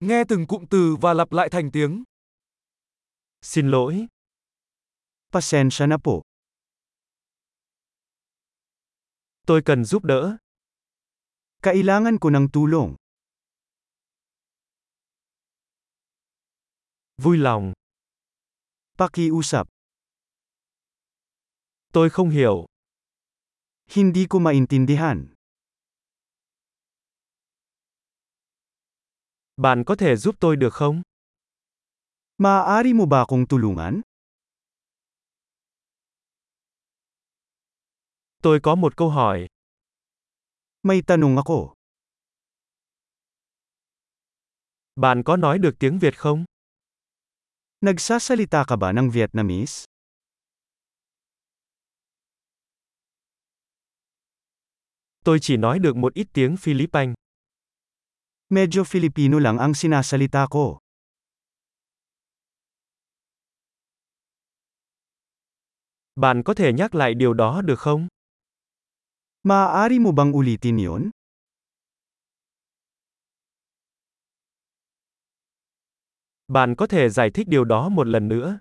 Nghe từng cụm từ và lặp lại thành tiếng. Xin lỗi. Pasensya na po. Tôi cần giúp đỡ. Kailangan ko ng tulong. Vui lòng. Pakiusap. Tôi không hiểu. Hindi ko maintindihan. Bạn có thể giúp tôi được không? Maaari mo ba akong tulungan? Tôi có một câu hỏi. May tanong ako. Bạn có nói được tiếng Việt không? Nagsasalita ka ba ng Vietnamese? Tôi chỉ nói được một ít tiếng Philippines. Medyo Filipino lang ang sinasalita ko. Bạn có thể nhắc lại điều đó được không? Maaari mo bang ulitin yon? Bạn có thể giải thích điều đó một lần nữa.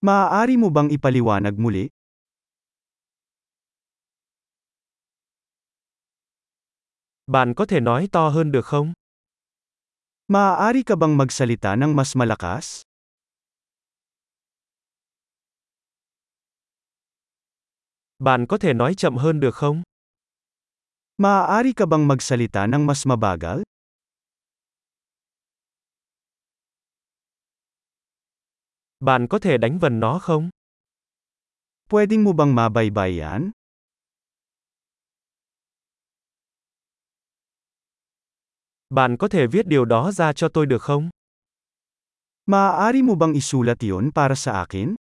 Maaari mo bang ipaliwanag muli? Bạn có thể nói to hơn được không? Maaari ka bang magsalita ng mas malakas? Bạn có thể nói chậm hơn được không? Maaari ka bang magsalita ng mas mabagal? Bạn có thể đánh vần nó không? Pwedeng mo bang mabaybay Bạn có thể viết điều đó ra cho tôi được không? Maaari mo bang isulat yon para sa akin?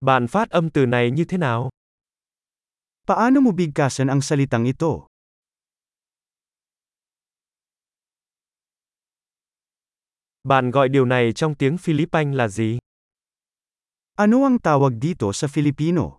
Bạn phát âm từ này như thế nào? Paano mo bigkasan ang salitang ito? Bạn gọi điều này trong tiếng Philippines là gì? Ano ang tawag dito sa Filipino?